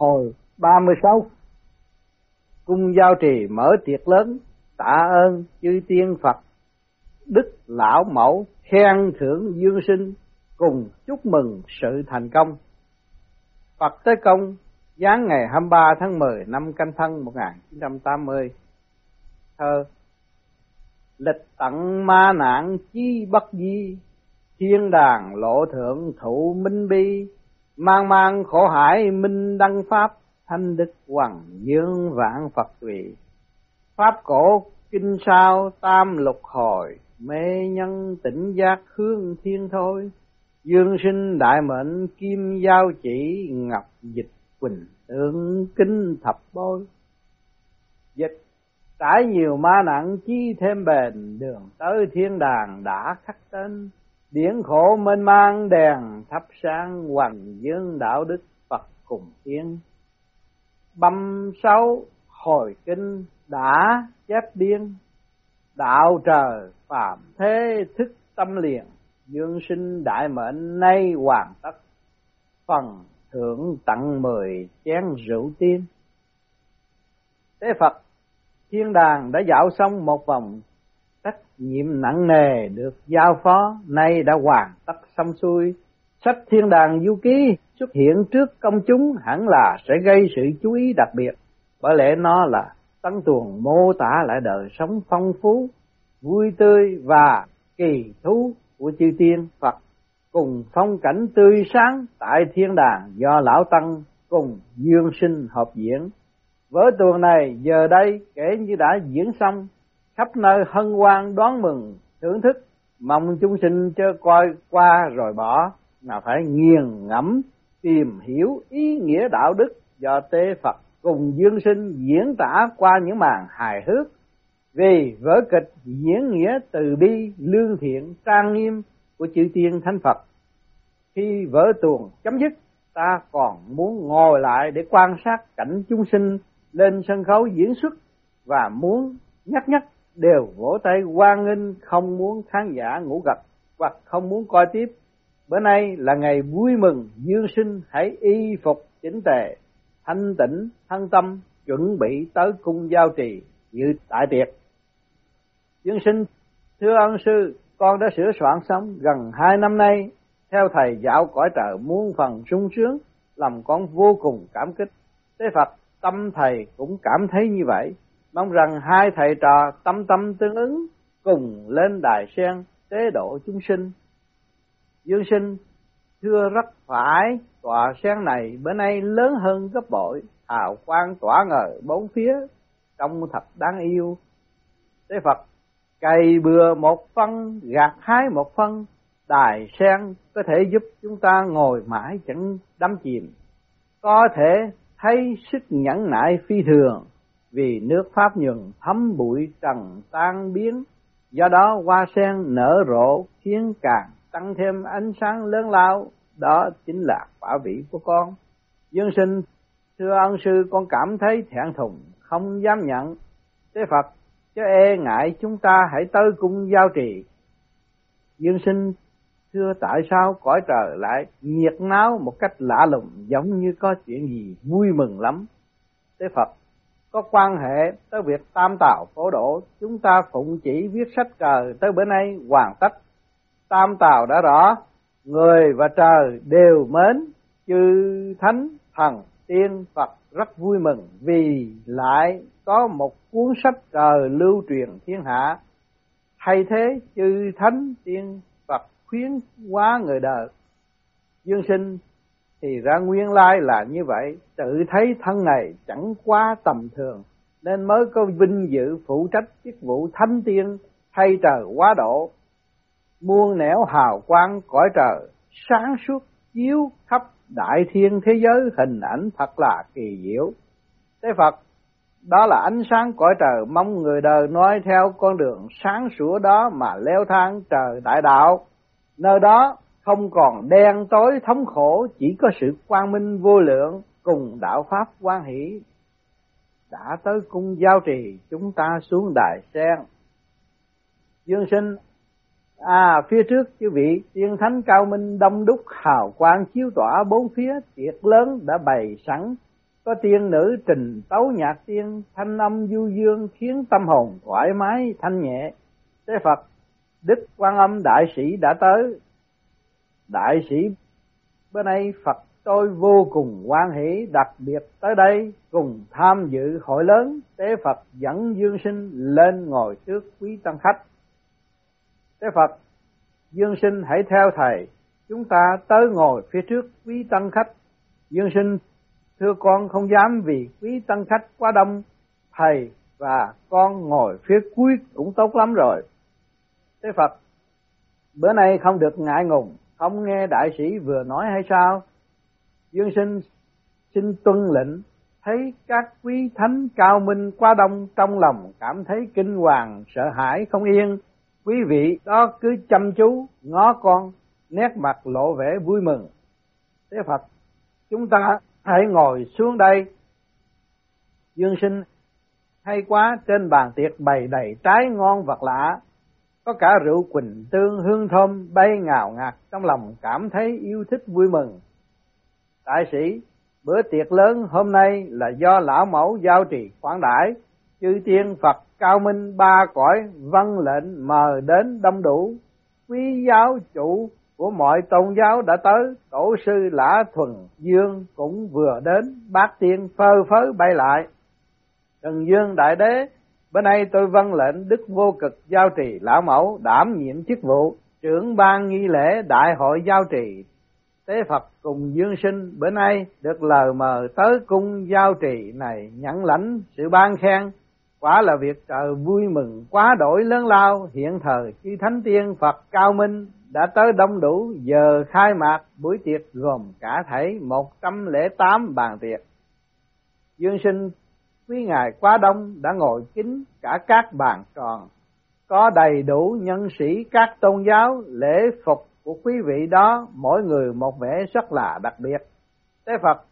hồi 36 cung giao trì mở tiệc lớn, tạ ơn chư tiên Phật, đức lão mẫu khen thưởng dương sinh, cùng chúc mừng sự thành công. Phật tới công, giáng ngày 23 tháng 10 năm canh thân 1980 thơ, lịch tận ma nạn chi bất di, thiên đàng lộ thượng thụ minh bi mang mang khổ hải, minh đăng pháp, thanh đức hoàng dương vạn phật tùy pháp cổ, kinh sao, tam lục hồi, mê nhân, tỉnh giác, hương thiên thôi. Dương sinh, đại mệnh, kim giao chỉ ngọc dịch quỳnh tượng kinh thập bôi. Dịch, trải nhiều ma nặng, chi thêm bền, đường tới thiên đàng đã khắc tên điển khổ mênh mang đèn thắp sáng hoàng dương đạo đức phật cùng yên. Băm sáu hồi kinh đã chép điên. Đạo trời phạm thế thức tâm liền. Dương sinh đại mệnh nay hoàn tất. Phần thưởng tặng mười chén rượu tiên. Thế phật, thiên đàng đã dạo xong một vòng trách nhiệm nặng nề được giao phó, nay đã hoàn tất xong xuôi. Sách thiên đàng du ký xuất hiện trước công chúng hẳn là sẽ gây sự chú ý đặc biệt. Bởi lẽ nó là tăng tuồng mô tả lại đời sống phong phú, vui tươi và kỳ thú của chư tiên Phật. Cùng phong cảnh tươi sáng tại thiên đàng do lão tăng cùng dương sinh hợp diễn. Vở tuồng này giờ đây kể như đã diễn xong khắp nơi hân hoan đón mừng, thưởng thức. Mong chúng sinh chớ coi qua rồi bỏ, mà phải nghiền ngẫm, tìm hiểu ý nghĩa đạo đức do tế Phật cùng dương sinh diễn tả qua những màn hài hước. Vì vở kịch diễn nghĩa từ bi, lương thiện, trang nghiêm của chữ tiên thánh Phật. Khi vở tuồng chấm dứt, ta còn muốn ngồi lại để quan sát cảnh chúng sinh lên sân khấu diễn xuất và muốn nhắc nhắc đều vỗ tay hoan nghênh không muốn khán giả ngủ gật hoặc không muốn coi tiếp. Bữa nay là ngày vui mừng, dương sinh, hãy y phục chỉnh tề, thanh tịnh thân tâm, chuẩn bị tới cung giao trì như tại tiệc. Dương sinh, thưa ân sư, con đã sửa soạn xong gần hai năm nay. Theo thầy dạo cõi trời muôn phần sung sướng, làm con vô cùng cảm kích. Tế phật, tâm thầy cũng cảm thấy như vậy mong rằng hai thầy trò tâm tâm tương ứng, cùng lên đài sen tế độ chúng sinh. Dương sinh, thưa rất phải, tòa sen này bữa nay lớn hơn gấp bội, hào quang tỏa ngời bốn phía, trông thật đáng yêu. Thế phật, cày bừa một phân, gạt hái một phân, đài sen có thể giúp chúng ta ngồi mãi chẳng đắm chìm. Có thể thấy sức nhẫn nại phi thường vì nước pháp nhường thấm bụi trần tan biến. Do đó hoa sen nở rộ, khiến càng tăng thêm ánh sáng lớn lao. Đó chính là quả vị của con. Dương sinh, thưa ân sư, con cảm thấy thẹn thùng, không dám nhận. Thế phật, cho e ngại chúng ta hãy tới cung giao trì. Dương sinh, thưa tại sao cõi trời lại nhiệt náo một cách lạ lùng, giống như có chuyện gì vui mừng lắm? Thế phật có quan hệ tới việc tam tạo phổ độ chúng ta phụng chỉ viết sách cờ tới bữa nay hoàn tất. Tam tạo đã rõ, người và trời đều mến chư thánh thần tiên phật rất vui mừng vì lại có một cuốn sách cờ lưu truyền thiên hạ. Thay thế chư thánh tiên phật khuyến hóa người đời. Dương sinh thì ra nguyên lai là như vậy. Tự thấy thân này chẳng quá tầm thường, nên mới có vinh dự phụ trách chức vụ thánh tiên thay trời quá độ. Muôn nẻo hào quang cõi trời, sáng suốt chiếu khắp đại thiên thế giới, hình ảnh thật là kỳ diệu. Thế phật, đó là ánh sáng cõi trời mong người đời nói theo con đường sáng sủa đó mà leo thang trời đại đạo. Nơi đó không còn đen tối thống khổ, chỉ có sự quang minh vô lượng cùng đạo pháp quan hỷ. Đã tới cung giao trì, chúng ta xuống đài sen. Dương sinh à phía trước chư vị, tiên thánh cao minh đông đúc hào quang chiếu tỏa bốn phía, tiệc lớn đã bày sẵn. Có tiên nữ trình tấu nhạc tiên, thanh âm du dương khiến tâm hồn thoải mái, thanh nhẹ. Thế phật, đức quan âm đại sĩ đã tới đại sĩ, bữa nay phật tôi vô cùng quan hỷ, đặc biệt tới đây cùng tham dự hội lớn tế phật dẫn dương sinh lên ngồi trước quý tăng khách. Tế phật dương sinh, hãy theo thầy, chúng ta tới ngồi phía trước quý tăng khách. Dương sinh, thưa con, không dám vì quý tăng khách quá đông, thầy và con ngồi phía cuối cũng tốt lắm rồi. Tế phật, bữa nay không được ngại ngùng không nghe đại sĩ vừa nói hay sao? Dương sinh, xin tuân lệnh. Thấy các quý thánh cao minh quá đông trong lòng cảm thấy kinh hoàng, sợ hãi, không yên. Quý vị đó cứ chăm chú, ngó con, nét mặt lộ vẻ vui mừng. Thế phật, chúng ta hãy ngồi xuống đây. Dương sinh, hay quá, trên bàn tiệc bày đầy trái ngon vật lạ có cả rượu quỳnh tương, hương thơm, bay ngào ngạt, trong lòng cảm thấy yêu thích vui mừng. Đại sĩ, bữa tiệc lớn hôm nay là do lão mẫu giao trì khoản đãi. Chư tiên phật, cao minh, ba cõi, văn lệnh mời đến đông đủ. Quý giáo chủ của mọi tôn giáo đã tới, tổ sư lã thuần dương cũng vừa đến, bát tiên phơ phớ bay lại. Trần dương đại đế bên nay tôi văn lệnh đức vô cực giao trì lão mẫu đảm nhiệm chức vụ trưởng ban nghi lễ đại hội giao trì tế phật cùng dương sinh bữa nay được lời mời tới cung giao trì này nhận lãnh sự ban khen quả là việc trời vui mừng quá đổi lớn lao, hiện thời khi thánh tiên phật cao minh đã tới đông đủ, giờ khai mạc buổi tiệc gồm cả thảy 108 bàn tiệc. Dương sinh quý ngài quá đông đã ngồi kín cả các bàn tròn, có đầy đủ nhân sĩ các tôn giáo lễ phục của quý vị đó mỗi người một vẻ rất là đặc biệt. thế Phật,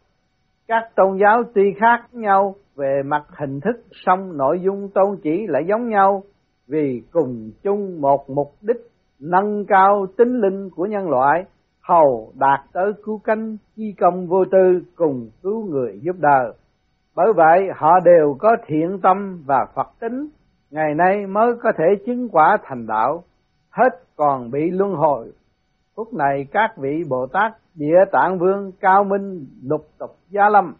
các tôn giáo tuy khác nhau về mặt hình thức song nội dung tôn chỉ lại giống nhau vì cùng chung một mục đích nâng cao tính linh của nhân loại hầu đạt tới cứu cánh chi công vô tư cùng cứu người giúp đời bởi vậy, họ đều có thiện tâm và phật tính, ngày nay mới có thể chứng quả thành đạo, hết còn bị luân hồi phút này các vị bồ tát địa tạng vương, cao minh, lục tục, gia lâm,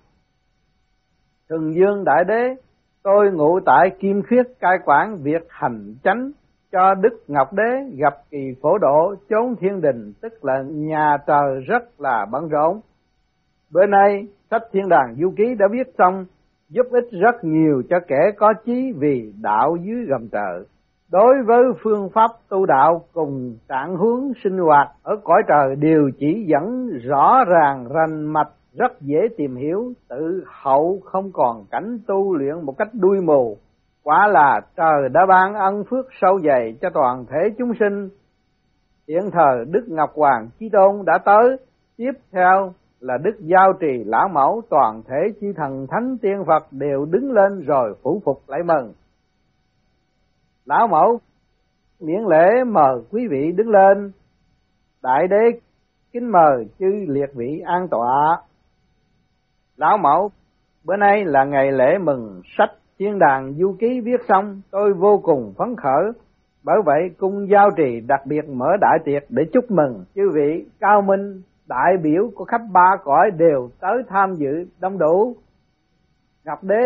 thường dương đại đế, tôi ngụ tại kim khuyết cai quản việc hành chánh cho Đức Ngọc Đế gặp kỳ phổ độ chốn thiên đình, tức là nhà trời rất là bận rộn. Bữa nay, sách thiên đàng du ký đã viết xong, giúp ích rất nhiều cho kẻ có chí vì đạo dưới gầm trời. Đối với phương pháp tu đạo cùng trạng hướng sinh hoạt ở cõi trời đều chỉ dẫn rõ ràng, rành mạch, rất dễ tìm hiểu, tự hậu không còn cảnh tu luyện một cách đuôi mù quả là trời đã ban ân phước sâu dày cho toàn thể chúng sinh hiện thời đức ngọc hoàng chí tôn đã tới, tiếp theo là đức giao trì lão mẫu toàn thể chư thần thánh tiên phật đều đứng lên rồi phủ phục lại mừng. Lão mẫu miễn lễ mời quý vị đứng lên. Đại đế kính mời chư liệt vị an tọa. Lão mẫu bữa nay là ngày lễ mừng sách Thiên đàng du ký viết xong, tôi vô cùng phấn khởi. Bởi vậy, cung giao trì đặc biệt mở đại tiệc để chúc mừng chư vị cao minh, đại biểu của khắp ba cõi đều tới tham dự đông đủ. Ngọc đế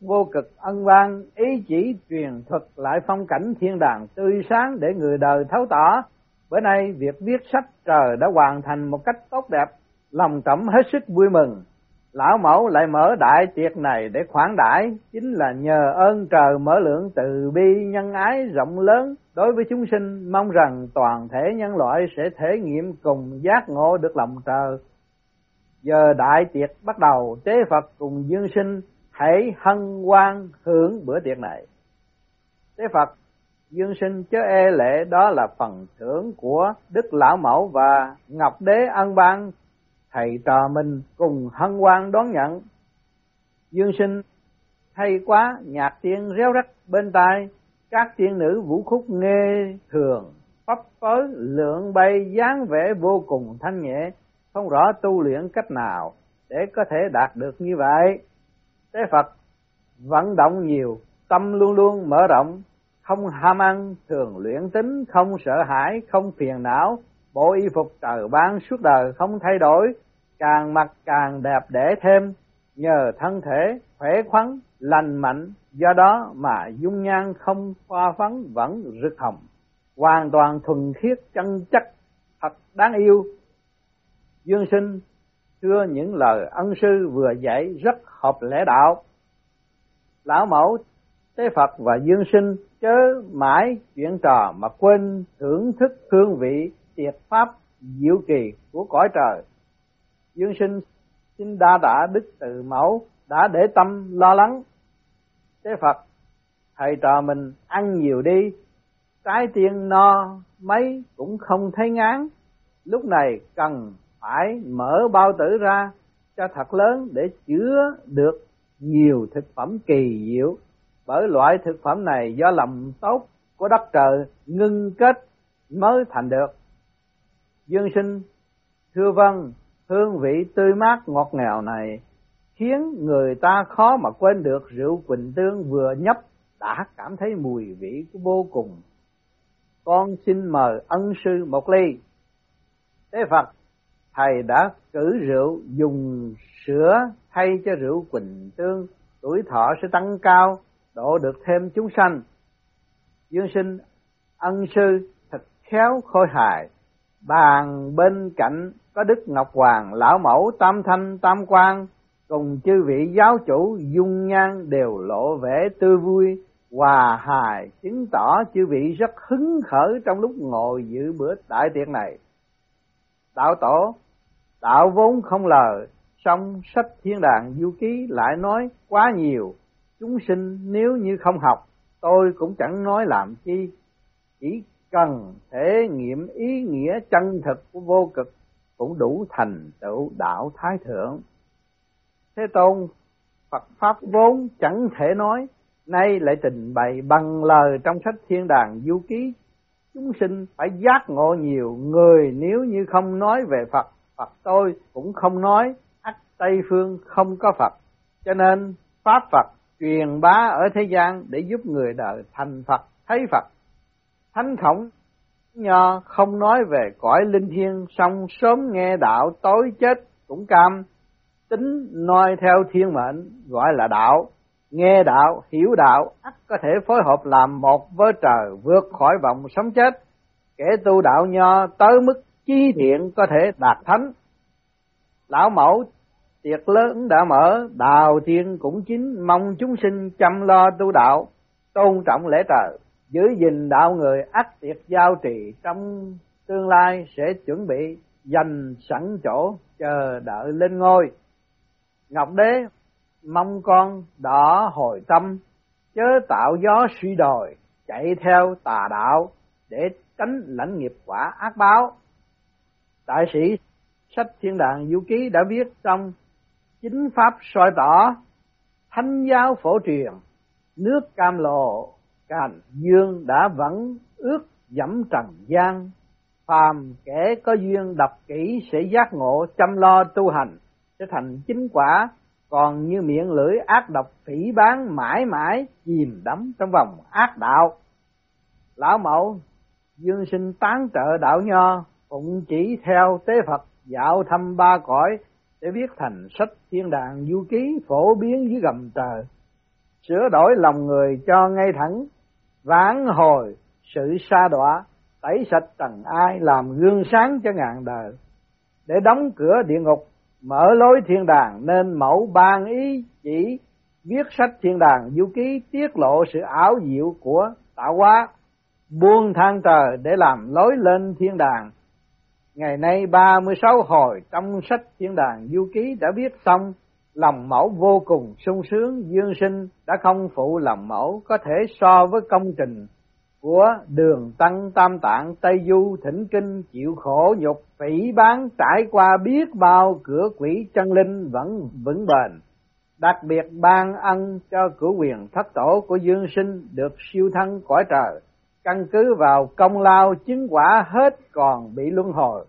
vô cực ân vang ý chỉ truyền thuật lại phong cảnh thiên đàng tươi sáng để người đời thấu tỏ. Bữa nay việc viết sách trời đã hoàn thành một cách tốt đẹp, lòng trẫm hết sức vui mừng lão mẫu lại mở đại tiệc này để khoản đãi, chính là nhờ ơn trời mở lượng từ bi nhân ái rộng lớn. Đối với chúng sinh, mong rằng toàn thể nhân loại sẽ thể nghiệm cùng giác ngộ được lòng trời. Giờ đại tiệc bắt đầu, tế phật cùng dương sinh hãy hân hoan hưởng bữa tiệc này. Tế phật, dương sinh chớ e lệ đó là phần thưởng của đức lão mẫu và ngọc đế ân ban thầy trò mình cùng hân hoan đón nhận dương sinh hay quá nhạc tiên réo rắt bên tai các tiên nữ vũ khúc nghe thường pháp phới lượng bay dáng vẻ vô cùng thanh nhẹ không rõ tu luyện cách nào để có thể đạt được như vậy. Tế Phật vận động nhiều, tâm luôn luôn mở rộng, không ham ăn, thường luyện tính, không sợ hãi, không phiền não, bộ y phục trời ban suốt đời không thay đổi, càng mặc càng đẹp để thêm, nhờ thân thể khỏe khoắn, lành mạnh, do đó mà dung nhan không pha phấn vẫn rực hồng, hoàn toàn thuần khiết chân chất, thật đáng yêu. Dương sinh thưa những lời ân sư vừa dạy rất hợp lẽ đạo. Lão mẫu Tế Phật và Dương sinh chớ mãi chuyện trò mà quên thưởng thức hương vị tiệt pháp diệu kỳ của cõi trời. Dương sinh xin đa đã đức từ mẫu đã để tâm lo lắng. Thế Phật, thầy trò mình ăn nhiều đi, trái tiên no mấy cũng không thấy ngán. Lúc này cần phải mở bao tử ra cho thật lớn để chứa được nhiều thực phẩm kỳ diệu bởi loại thực phẩm này do lòng tốt của đất trời ngưng kết mới thành được dương sinh, thưa vâng hương vị tươi mát ngọt ngào này khiến người ta khó mà quên được rượu quỳnh tương vừa nhấp đã cảm thấy mùi vị của vô cùng. Con xin mời ân sư một ly. Thế phật, thầy đã cử rượu dùng sữa thay cho rượu quỳnh tương, tuổi thọ sẽ tăng cao, độ được thêm chúng sanh. Dương sinh, ân sư thật khéo khôi hài bàn bên cạnh có đức ngọc hoàng, lão mẫu, tam thanh, tam quan cùng chư vị giáo chủ dung nhan đều lộ vẻ tươi vui, hòa hài, chứng tỏ chư vị rất hứng khởi trong lúc ngồi dự bữa đại tiệc này. Đạo tổ, đạo vốn không lời, song sách thiên đàng du ký lại nói quá nhiều. Chúng sinh nếu như không học, tôi cũng chẳng nói làm chi, chỉ cần thể nghiệm ý nghĩa chân thực của vô cực cũng đủ thành tựu đạo thái thượng. Thế tôn phật pháp vốn chẳng thể nói nay lại trình bày bằng lời trong sách thiên đàng du ký. Chúng sinh phải giác ngộ nhiều người nếu như không nói về phật phật tôi cũng không nói ắt tây phương không có phật. Cho nên pháp phật truyền bá ở thế gian để giúp người đời thành Phật, thấy Phật. Thánh khổng nho không nói về cõi linh thiêng, song sớm nghe đạo tối chết cũng cam, tính noi theo thiên mệnh gọi là đạo, nghe đạo, hiểu đạo, ắt có thể phối hợp làm một với trời vượt khỏi vòng sống chết. Kẻ tu đạo nho tới mức chi thiện có thể đạt thánh. Lão mẫu tiệc lớn đã mở đào thiên cũng chính mong chúng sinh chăm lo tu đạo tôn trọng lễ trời giữ gìn đạo người ắt tiệt giao trì trong tương lai sẽ chuẩn bị dành sẵn chỗ chờ đợi lên ngôi. Ngọc đế, mong con đỏ hồi tâm, chớ tạo gió suy đồi, chạy theo tà đạo để tránh lãnh nghiệp quả ác báo. Đại sĩ sách thiên đàng du ký đã viết trong chính pháp soi tỏ, thánh giáo phổ truyền, nước cam lộ càn dương đã vẫn ước dẫm trần gian. Phàm kẻ có duyên đọc kỹ sẽ giác ngộ, chăm lo tu hành, sẽ thành chính quả. Còn như miệng lưỡi ác độc phỉ bán mãi mãi, chìm đắm trong vòng ác đạo. Lão mẫu, dương sinh tán trợ đạo nho, phụng chỉ theo tế phật, dạo thăm ba cõi, để viết thành sách thiên đàng du ký phổ biến dưới gầm trời. Sửa đổi lòng người cho ngay thẳng vãn hồi sự xa đọa tẩy sạch tầng ai làm gương sáng cho ngàn đời. Để đóng cửa địa ngục mở lối thiên đàng nên mẫu ban ý chỉ viết sách thiên đàng du ký tiết lộ sự ảo diệu của tạo hóa buông thang trời để làm lối lên thiên đàng. Ngày nay 36 hồi trong sách thiên đàng du ký đã viết xong, lòng mẫu vô cùng sung sướng, dương sinh đã không phụ lòng mẫu có thể so với công trình của đường tăng tam tạng Tây Du thỉnh kinh chịu khổ nhục phỉ bán trải qua biết bao cửa quỷ chân linh vẫn vững bền. Đặc biệt ban ân cho cửu quyền thất tổ của dương sinh được siêu thân cõi trời, căn cứ vào công lao chứng quả hết còn bị luân hồi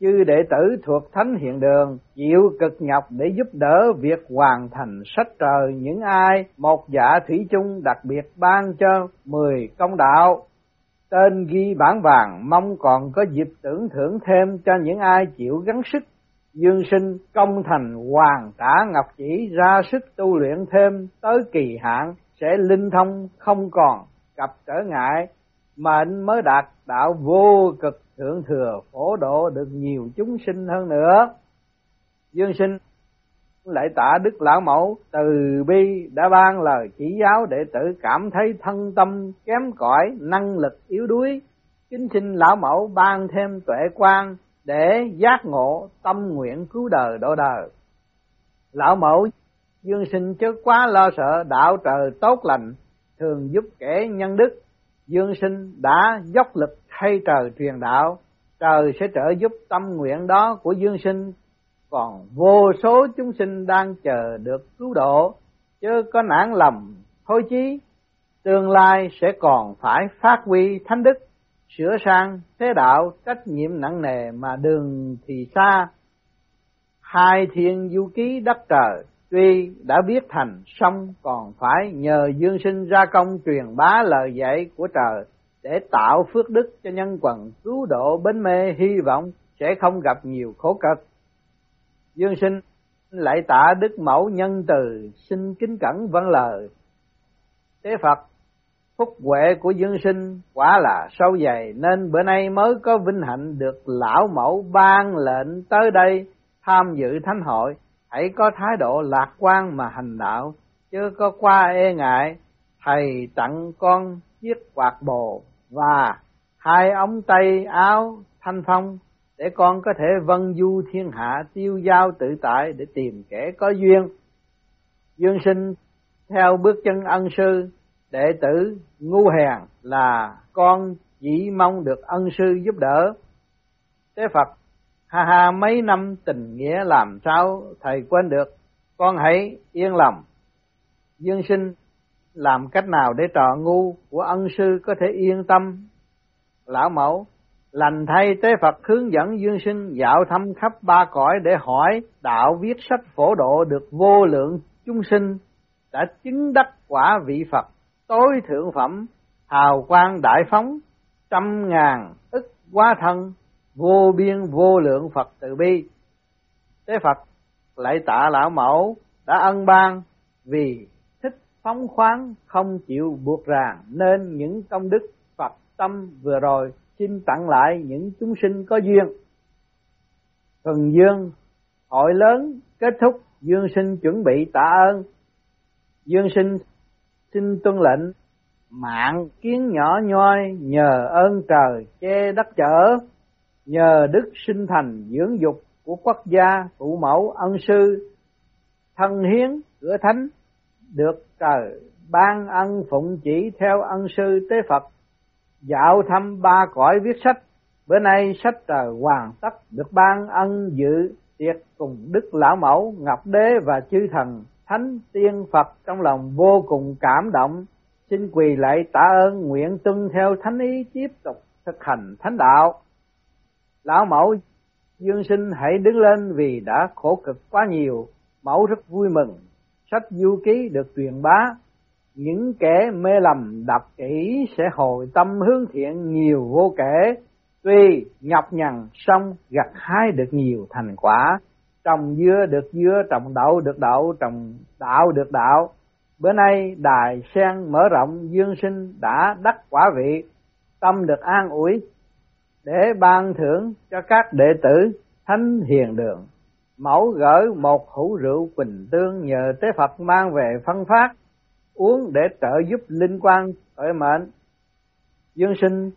chư đệ tử thuộc thánh hiện đường chịu cực nhọc để giúp đỡ việc hoàn thành sách trời những ai một dạ thủy chung đặc biệt ban cho mười công đạo. Tên ghi bản vàng mong còn có dịp tưởng thưởng thêm cho những ai chịu gắng sức. Dương sinh công thành hoàng trả ngọc chỉ ra sức tu luyện thêm tới kỳ hạn sẽ linh thông không còn gặp trở ngại mà anh mới đạt đạo vô cực thượng thừa, phổ độ được nhiều chúng sinh hơn nữa. Dương sinh lại tạ đức lão mẫu, từ bi đã ban lời chỉ giáo đệ tử cảm thấy thân tâm kém cỏi, năng lực yếu đuối. Kính xin lão mẫu ban thêm tuệ quan để giác ngộ tâm nguyện cứu đời độ đời. Lão mẫu, dương sinh chớ quá lo sợ đạo trời tốt lành, thường giúp kẻ nhân đức dương sinh đã dốc lực thay trời truyền đạo, trời sẽ trợ giúp tâm nguyện đó của dương sinh. Còn vô số chúng sinh đang chờ được cứu độ, chứ có nản lòng, thôi chí, tương lai sẽ còn phải phát huy thánh đức, sửa sang thế đạo trách nhiệm nặng nề mà đường thì xa. Hai thiên du ký đất trời tuy đã biết thành xong còn phải nhờ dương sinh ra công truyền bá lời dạy của trời để tạo phước đức cho nhân quần cứu độ bến mê hy vọng sẽ không gặp nhiều khổ cực. Dương sinh lại tạ đức mẫu nhân từ xin kính cẩn vâng lời. Tế phật, phúc huệ của dương sinh quả là sâu dày, nên bữa nay mới có vinh hạnh được lão mẫu ban lệnh tới đây tham dự thánh hội hãy có thái độ lạc quan mà hành đạo, chứ có qua e ngại, thầy tặng con chiếc quạt bồ và hai ống tay áo thanh phong để con có thể vân du thiên hạ, tiêu giao tự tại để tìm kẻ có duyên. Dương sinh theo bước chân ân sư, đệ tử ngu hèn là con chỉ mong được ân sư giúp đỡ. Thế phật ha ha, mấy năm tình nghĩa làm sao thầy quên được? Con hãy yên lòng. Dương sinh, làm cách nào để trò ngu của ân sư có thể yên tâm? Lão mẫu, lành thay tế Phật hướng dẫn dương sinh dạo thăm khắp ba cõi để hỏi đạo viết sách phổ độ được vô lượng chúng sinh đã chứng đắc quả vị Phật tối thượng phẩm, hào quang đại phóng, trăm ngàn ức quá thân vô biên, vô lượng Phật từ bi. Thế Phật lại tạ lão mẫu đã ân ban vì thích phóng khoáng, không chịu buộc ràng nên những công đức Phật tâm vừa rồi xin tặng lại những chúng sinh có duyên. Phần dương hội lớn, kết thúc, dương sinh chuẩn bị tạ ơn. Dương sinh xin tuân lệnh, mạng kiến nhỏ nhoi nhờ ơn trời che đất chở nhờ đức sinh thành dưỡng dục của quốc gia, phụ mẫu, ân sư, thân hiến, cửa thánh, được trời ban ân phụng chỉ theo ân sư tế Phật, dạo thăm ba cõi viết sách. Bữa nay sách trời hoàn tất được ban ân dự tiệc cùng đức lão mẫu, ngọc đế và chư thần thánh tiên phật trong lòng vô cùng cảm động. Xin quỳ lại tạ ơn nguyện tuân theo thánh ý tiếp tục thực hành thánh đạo lão mẫu, dương sinh hãy đứng lên vì đã khổ cực quá nhiều. Mẫu rất vui mừng. Sách du ký được truyền bá. Những kẻ mê lầm đập kỹ sẽ hồi tâm hướng thiện nhiều vô kể. Tuy nhọc nhằn xong gặt hái được nhiều thành quả. Trồng dưa được dưa, trồng đậu được đậu, trồng đạo được đạo bữa nay đài sen mở rộng, dương sinh đã đắc quả vị. Tâm được an ủi để ban thưởng cho các đệ tử thánh hiền đường. Mẫu gửi một hũ rượu quỳnh tương nhờ tế phật mang về phân phát, uống để trợ giúp linh quan khởi mệnh. Dương sinh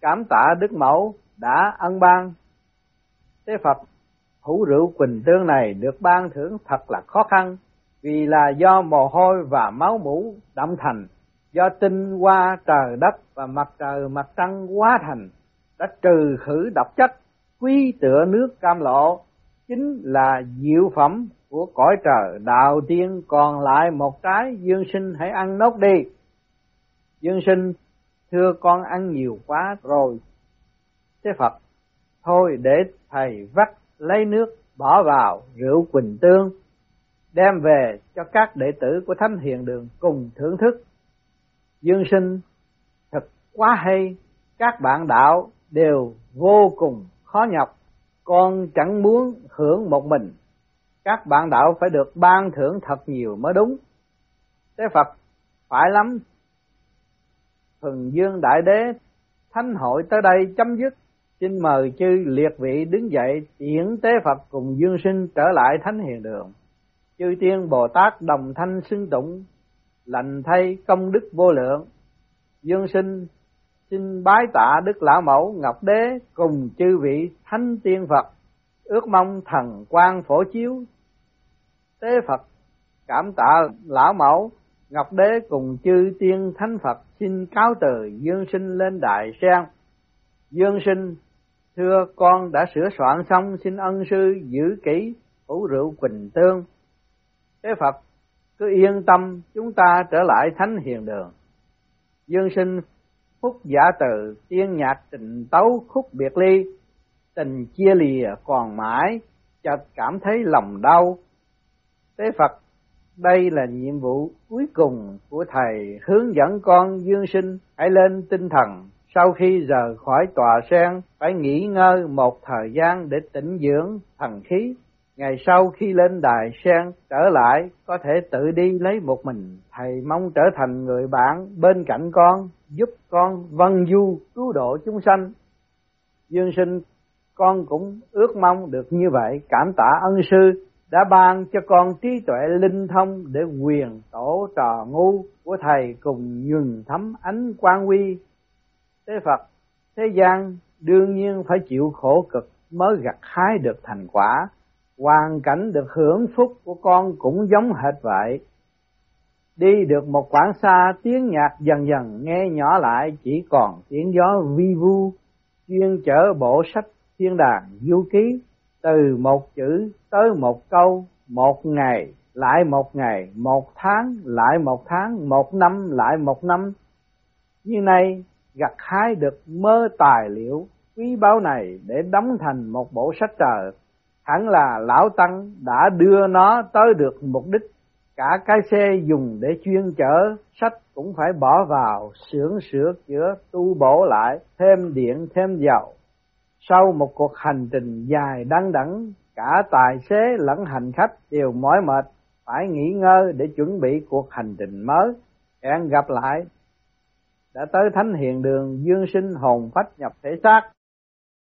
cảm tạ đức mẫu đã ân ban. Tế phật, hũ rượu quỳnh tương này được ban thưởng thật là khó khăn, vì là do mồ hôi và máu mũ đậm thành, do tinh hoa trời đất và mặt trời mặt trăng quá thành đã trừ khử độc chất, quy tựa nước cam lộ, chính là diệu phẩm của cõi trời. Đạo tiên còn lại một trái, dương sinh hãy ăn nốt đi. Dương sinh, thưa con ăn nhiều quá rồi. Thế phật, thôi để thầy vắt lấy nước, bỏ vào rượu quỳnh tương, đem về cho các đệ tử của thánh hiền đường cùng thưởng thức. Dương sinh, thật quá hay. Các bạn đạo đều vô cùng khó nhọc. Con chẳng muốn hưởng một mình. Các bạn đạo phải được ban thưởng thật nhiều mới đúng. Thế phật, phải lắm. Thần dương đại đế, thánh hội tới đây chấm dứt. Xin mời chư liệt vị đứng dậy, tiễn tế phật cùng dương sinh trở lại thánh hiền đường. Chư tiên bồ tát đồng thanh xưng tụng, lành thay công đức vô lượng. Dương sinh xin bái tạ đức lão mẫu ngọc đế cùng chư vị thánh tiên phật. Ước mong thần quan phổ chiếu. Tế phật, cảm tạ lão mẫu ngọc đế cùng chư tiên thánh phật. Xin cáo từ dương sinh lên đại sen. Dương sinh, thưa con đã sửa soạn xong, xin ân sư giữ kỹ ủ rượu quỳnh tương. Tế phật, cứ yên tâm, chúng ta trở lại thánh hiền đường. Dương sinh phúc giả từ tiên nhạc tình tấu khúc biệt ly, tình chia lìa còn mãi, chợt cảm thấy lòng đau. Tế phật, đây là nhiệm vụ cuối cùng của thầy hướng dẫn con dương sinh hãy lên tinh thần sau khi rời khỏi tòa sen phải nghỉ ngơi một thời gian để tĩnh dưỡng thần khí ngày sau khi lên đài, sen trở lại, có thể tự đi lấy một mình. Thầy mong trở thành người bạn bên cạnh con, giúp con vân du, cứu độ chúng sanh. Dương sinh, con cũng ước mong được như vậy. Cảm tạ ân sư đã ban cho con trí tuệ linh thông để quyền tổ trò ngu của thầy cùng nhuần thấm ánh quang huy. Thế phật, thế gian đương nhiên phải chịu khổ cực mới gặt hái được thành quả hoàn cảnh được hưởng phúc của con cũng giống hệt vậy. Đi được một quãng xa, tiếng nhạc dần dần nghe nhỏ lại, chỉ còn tiếng gió vi vu, chuyên chở bộ sách thiên đàng du ký. Từ một chữ tới một câu, một ngày, lại một ngày, một tháng, lại một tháng, một năm, lại một năm. Như nay, gặt hái được mơ tài liệu, quý báu này để đóng thành một bộ sách trời hẳn là lão tăng đã đưa nó tới được mục đích. Cả cái xe dùng để chuyên chở, sách cũng phải bỏ vào, xưởng sửa chữa, tu bổ lại, thêm điện, thêm dầu. Sau một cuộc hành trình dài đăng đẳng, cả tài xế lẫn hành khách đều mỏi mệt, phải nghỉ ngơi để chuẩn bị cuộc hành trình mới. Hẹn gặp lại. Đã tới thánh hiền đường, dương sinh hồn phách nhập thể xác.